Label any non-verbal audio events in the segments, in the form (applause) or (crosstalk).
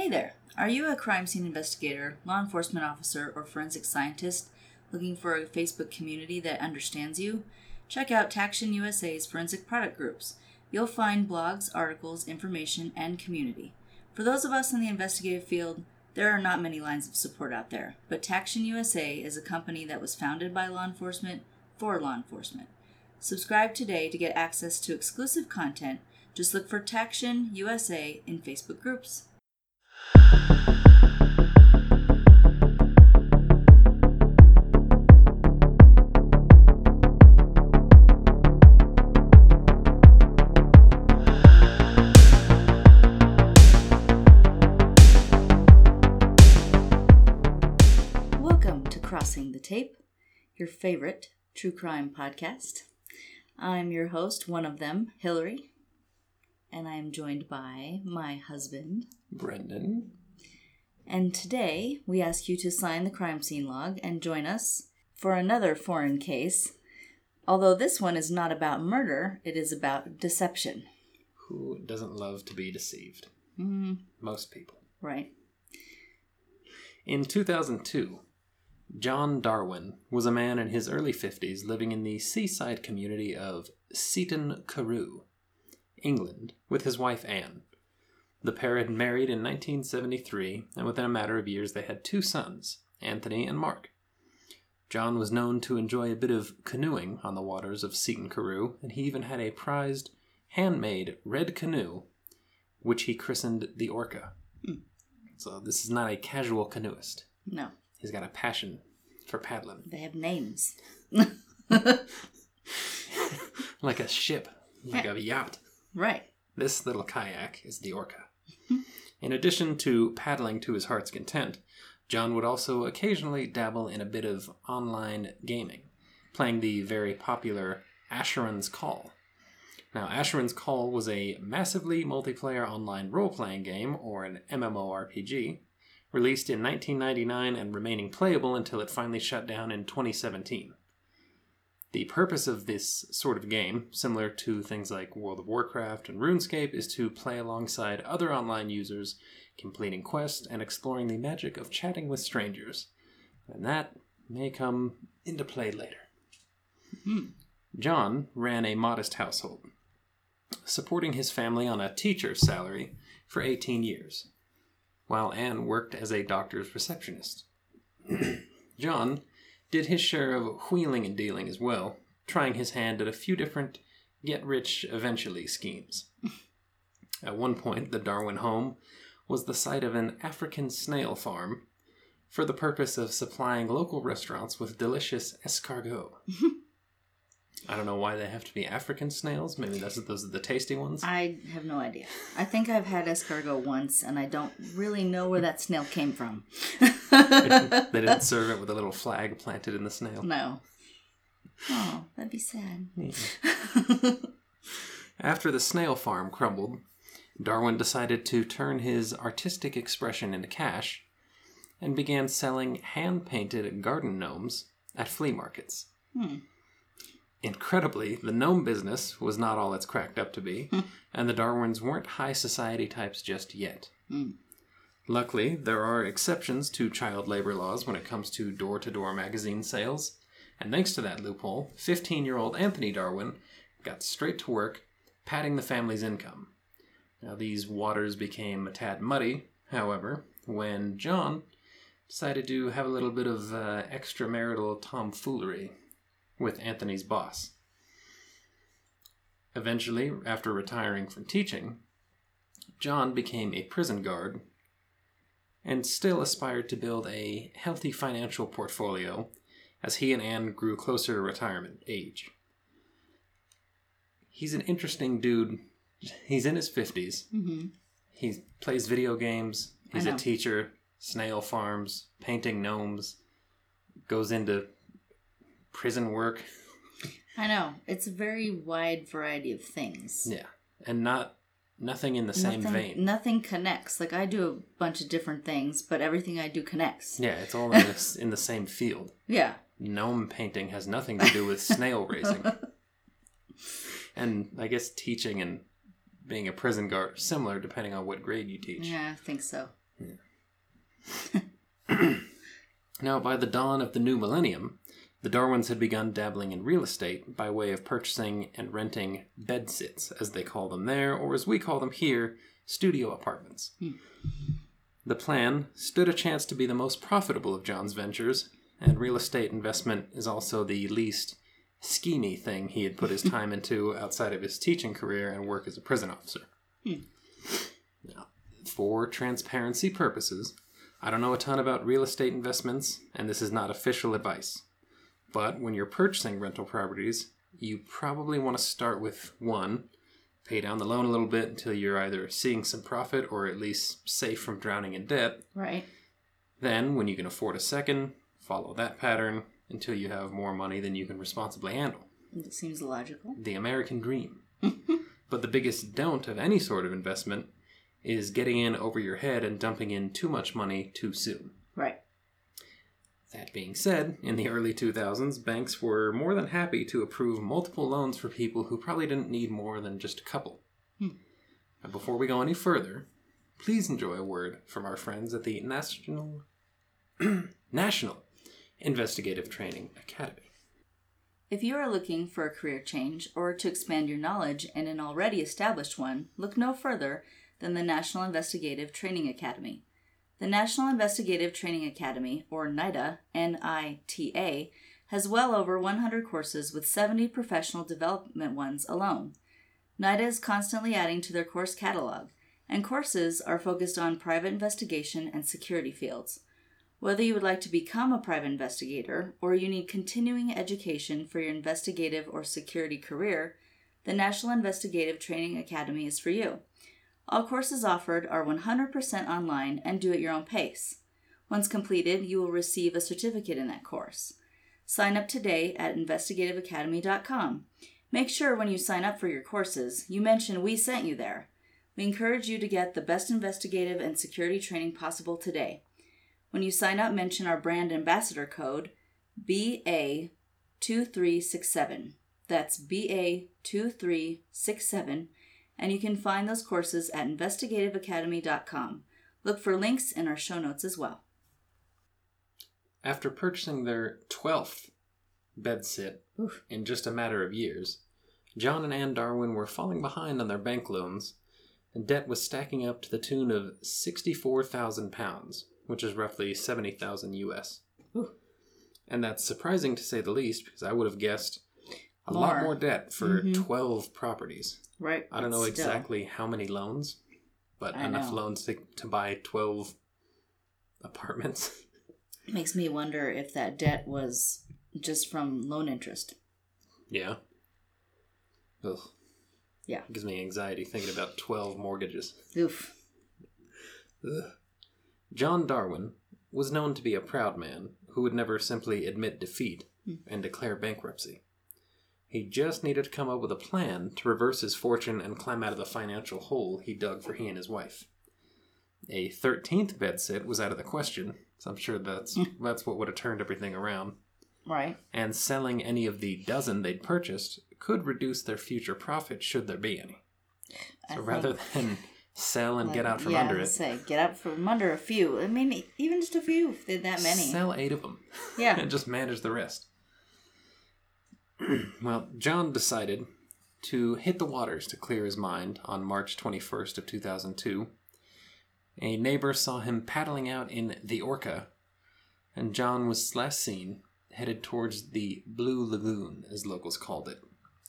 Hey there! Are you a crime scene investigator, law enforcement officer, or forensic scientist looking for a Facebook community that understands you? Check out Taction USA's forensic product groups. You'll find blogs, articles, information, and community. For those of us in the investigative field, there are not many lines of support out there, but Taction USA is a company that was founded by law enforcement for law enforcement. Subscribe today to get access to exclusive content. Just look for Taction USA in Facebook groups. Favorite true crime podcast. I'm your host, one of them, Hilary, and I am joined by my husband. Brendan. And today we ask you to sign the crime scene log and join us for another foreign case. Although this one is not about murder, it is about deception. Who doesn't love to be deceived? Mm, Most people. right. In 2002, John Darwin was a man in his early 50s living in the seaside community of Seaton Carew, England, with his wife Anne. The pair had married in 1973, and within a matter of years they had two sons, Anthony and Mark. John was known to enjoy a bit of canoeing on the waters of Seaton Carew, and he even had a prized, handmade red canoe, which he christened the Orca. Hmm. So this is not a casual canoeist. No, He's got a passion for paddling, they have names. (laughs) like a ship, like (laughs) a yacht. Right. This little kayak is the Orca. In addition to paddling to his heart's content, John would also occasionally dabble in a bit of online gaming, playing the very popular Asheron's Call. Now, Asheron's Call was a massively multiplayer online role playing game, or an MMORPG, released in 1999 and remaining playable until it finally shut down in 2017. The purpose of this sort of game, similar to things like World of Warcraft and RuneScape, is to play alongside other online users, completing quests and exploring the magic of chatting with strangers. And that may come into play later. Hmm. John ran a modest household, supporting his family on a teacher's salary for 18 years, while Anne worked as a doctor's receptionist. (clears throat) John did his share of wheeling and dealing as well, trying his hand at a few different get rich eventually schemes. (laughs) At one point, the Darwin home was the site of an African snail farm for the purpose of supplying local restaurants with delicious escargot. (laughs) I don't know why they have to be African snails. Maybe that's those are the tasty ones. I have no idea. I think I've had escargot once, and I don't really know where that snail came from. (laughs) (laughs) they didn't serve it with a little flag planted in the snail. No. Oh, that'd be sad. After the snail farm crumbled, Darwin decided to turn his artistic expression into cash and began selling hand painted garden gnomes at flea markets. Hmm. Incredibly, the gnome business was not all it's cracked up to be, hmm. and the Darwins weren't high society types just yet. Hmm. Luckily, there are exceptions to child labor laws when it comes to door to door magazine sales, and thanks to that loophole, 15 year old Anthony Darwin got straight to work padding the family's income. Now, these waters became a tad muddy, however, when John decided to have a little bit of uh, extramarital tomfoolery with Anthony's boss. Eventually, after retiring from teaching, John became a prison guard and still aspired to build a healthy financial portfolio as he and Anne grew closer to retirement age. He's an interesting dude. He's in his 50s. hmm He plays video games. He's a teacher, snail farms, painting gnomes, goes into prison work. I know. It's a very wide variety of things. Yeah. And not nothing in the same nothing, vein. Nothing connects. Like I do a bunch of different things, but everything I do connects. Yeah, it's all in, this, in the same field. (laughs) Yeah. Gnome painting has nothing to do with snail raising. (laughs) And I guess teaching and being a prison guard are similar depending on what grade you teach. Yeah, I think so. (clears throat) now, by the dawn of the new millennium, the Darwins had begun dabbling in real estate by way of purchasing and renting bedsits, as they call them there, or as we call them here, studio apartments. Hmm. The plan stood a chance to be the most profitable of John's ventures, and real estate investment is also the least schemy thing he had put his (laughs) time into outside of his teaching career and work as a prison officer. Hmm. Now, for transparency purposes, I don't know a ton about real estate investments, and this is not official advice. But when you're purchasing rental properties, you probably want to start with one, pay down the loan a little bit until you're either seeing some profit or at least safe from drowning in debt. Right. Then, when you can afford a second, follow that pattern until you have more money than you can responsibly handle. It seems logical. The American dream. (laughs) but the biggest don't of any sort of investment is getting in over your head and dumping in too much money too soon. That being said, in the early 2000s, banks were more than happy to approve multiple loans for people who probably didn't need more than just a couple. Hmm. But before we go any further, please enjoy a word from our friends at the National (clears throat) National Investigative Training Academy. If you are looking for a career change or to expand your knowledge in an already established one, look no further than the National Investigative Training Academy. The National Investigative Training Academy, or NITA, N I T A, has well over 100 courses with 70 professional development ones alone. NITA is constantly adding to their course catalog, and courses are focused on private investigation and security fields. Whether you would like to become a private investigator or you need continuing education for your investigative or security career, the National Investigative Training Academy is for you. All courses offered are 100% online and do at your own pace. Once completed, you will receive a certificate in that course. Sign up today at investigativeacademy.com. Make sure when you sign up for your courses, you mention we sent you there. We encourage you to get the best investigative and security training possible today. When you sign up, mention our brand ambassador code BA2367. That's BA2367, and you can find those courses at investigativeacademy.com. Look for links in our show notes as well. After purchasing their 12th bedsit Oof. in just a matter of years, John and Anne Darwin were falling behind on their bank loans, and debt was stacking up to the tune of 64,000 pounds, which is roughly 70,000 US. Ooh. And that's surprising to say the least, because I would have guessed a lot More. more debt for Mhm. 12 properties. Right. I don't know still. exactly how many loans, but I enough know. loans to, to buy 12 apartments. (laughs) Makes me wonder if that debt was just from loan interest. yeah. Ugh. Yeah. Gives me anxiety thinking about 12 mortgages. Oof. Ugh. John Darwin was known to be a proud man who would never simply admit defeat and declare bankruptcy. He just needed to come up with a plan to reverse his fortune and climb out of the financial hole he dug for he and his wife. A 13th bed bedsit was out of the question, so I'm sure that's hmm. that's what would have turned everything around. Right. And selling any of the dozen they'd purchased could reduce their future profit should there be any. So think- rather than sell and get out from yeah, under it, Say get out from under a few. I mean, even just a few. If that many. Sell eight of them. Yeah. (laughs) and just manage the rest. (clears throat) well, John decided to hit the waters to clear his mind on March 21st of 2002. A neighbor saw him paddling out in the Orca, and John was last seen headed towards the Blue Lagoon, as locals called it,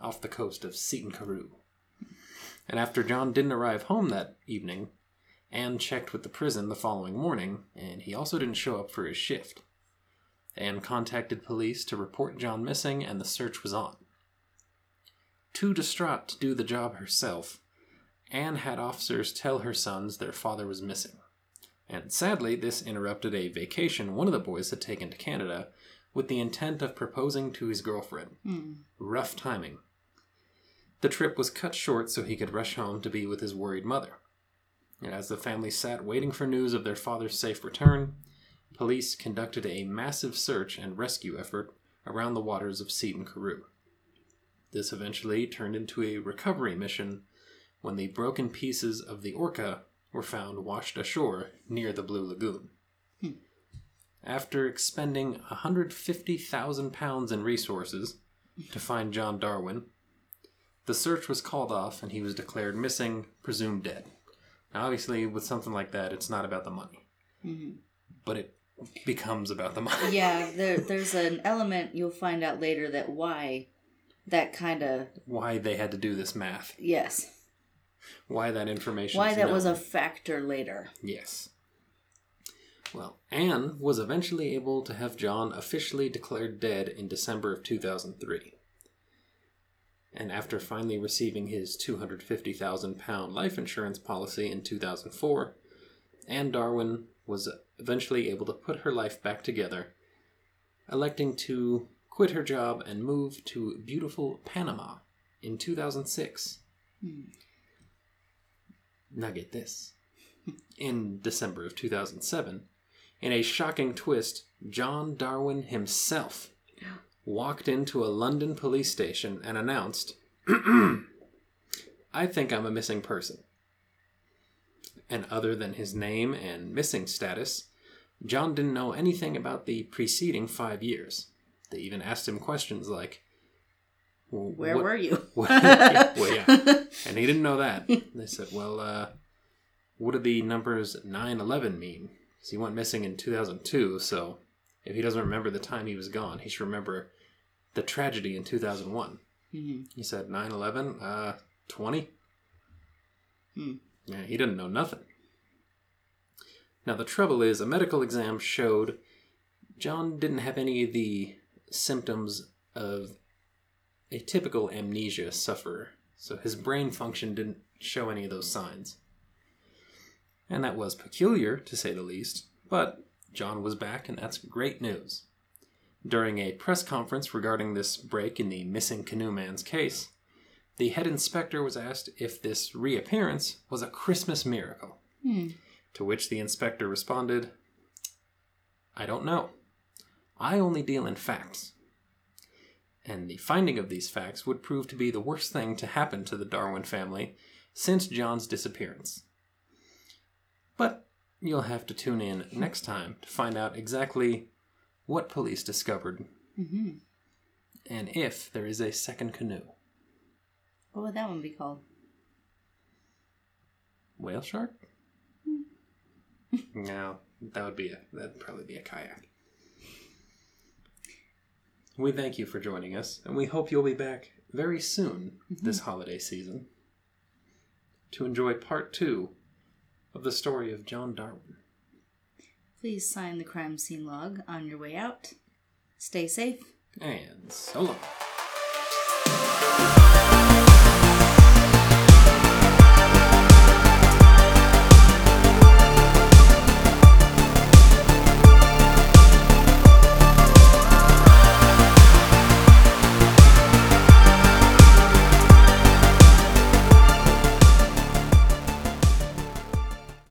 off the coast of Seaton Carew. And after John didn't arrive home that evening, Anne checked with the prison the following morning, and he also didn't show up for his shift. Anne contacted police to report John missing, and the search was on. Too distraught to do the job herself, Anne had officers tell her sons their father was missing. And sadly, this interrupted a vacation one of the boys had taken to Canada with the intent of proposing to his girlfriend. Hmm. Rough timing. The trip was cut short so he could rush home to be with his worried mother. And as the family sat waiting for news of their father's safe return, police conducted a massive search and rescue effort around the waters of Seaton Carew. This eventually turned into a recovery mission when the broken pieces of the Orca were found washed ashore near the Blue Lagoon. Hmm. After expending 150,000 pounds in resources to find John Darwin, the search was called off and he was declared missing, presumed dead. Now, obviously, with something like that, it's not about the money, mm-hmm. but it becomes about the money. Yeah, (laughs) there, there's an element you'll find out later that why that kind of Why they had to do this math, yes, why that information. why that was a factor later. Yes. Well, Anne was eventually able to have John officially declared dead in December of 2003. And after finally receiving his £250,000 life insurance policy in 2004, Anne Darwin was eventually able to put her life back together, electing to quit her job and move to beautiful Panama in 2006. Hmm. Now get this. (laughs) In December of 2007, in a shocking twist, John Darwin himself (gasps) walked into a London police station and announced, (clears throat) I think I'm a missing person. And other than his name and missing status, John didn't know anything about the preceding five years. They even asked him questions like, "Well, Where what- were you? (laughs) yeah, well, yeah. (laughs) And he didn't know that. They said, well, uh, what do the numbers 9 11 mean? Because he went missing in 2002, so if he doesn't remember the time he was gone, he should remember the tragedy in 2001. Mhm. He said 9 11, uh, 20? Hmm. Yeah, he didn't know nothing. Now, the trouble is, a medical exam showed John didn't have any of the symptoms of a typical amnesia sufferer, so his brain function didn't show any of those signs. And that was peculiar, to say the least, but John was back, and that's great news. During a press conference regarding this break in the missing canoe man's case, the head inspector was asked if this reappearance was a Christmas miracle. Hmm. To which the inspector responded, I don't know. I only deal in facts. And the finding of these facts would prove to be the worst thing to happen to the Darwin family since John's disappearance. But you'll have to tune in next time to find out exactly what police discovered Mhm. and if there is a second canoe. What would that one be called? Whale shark? Hmm. (laughs) no, that would be a that'd probably be a kayak. We thank you for joining us, and we hope you'll be back very soon mm-hmm. this holiday season to enjoy part two of the story of John Darwin. Please sign the crime scene log on your way out. Stay safe. And so long.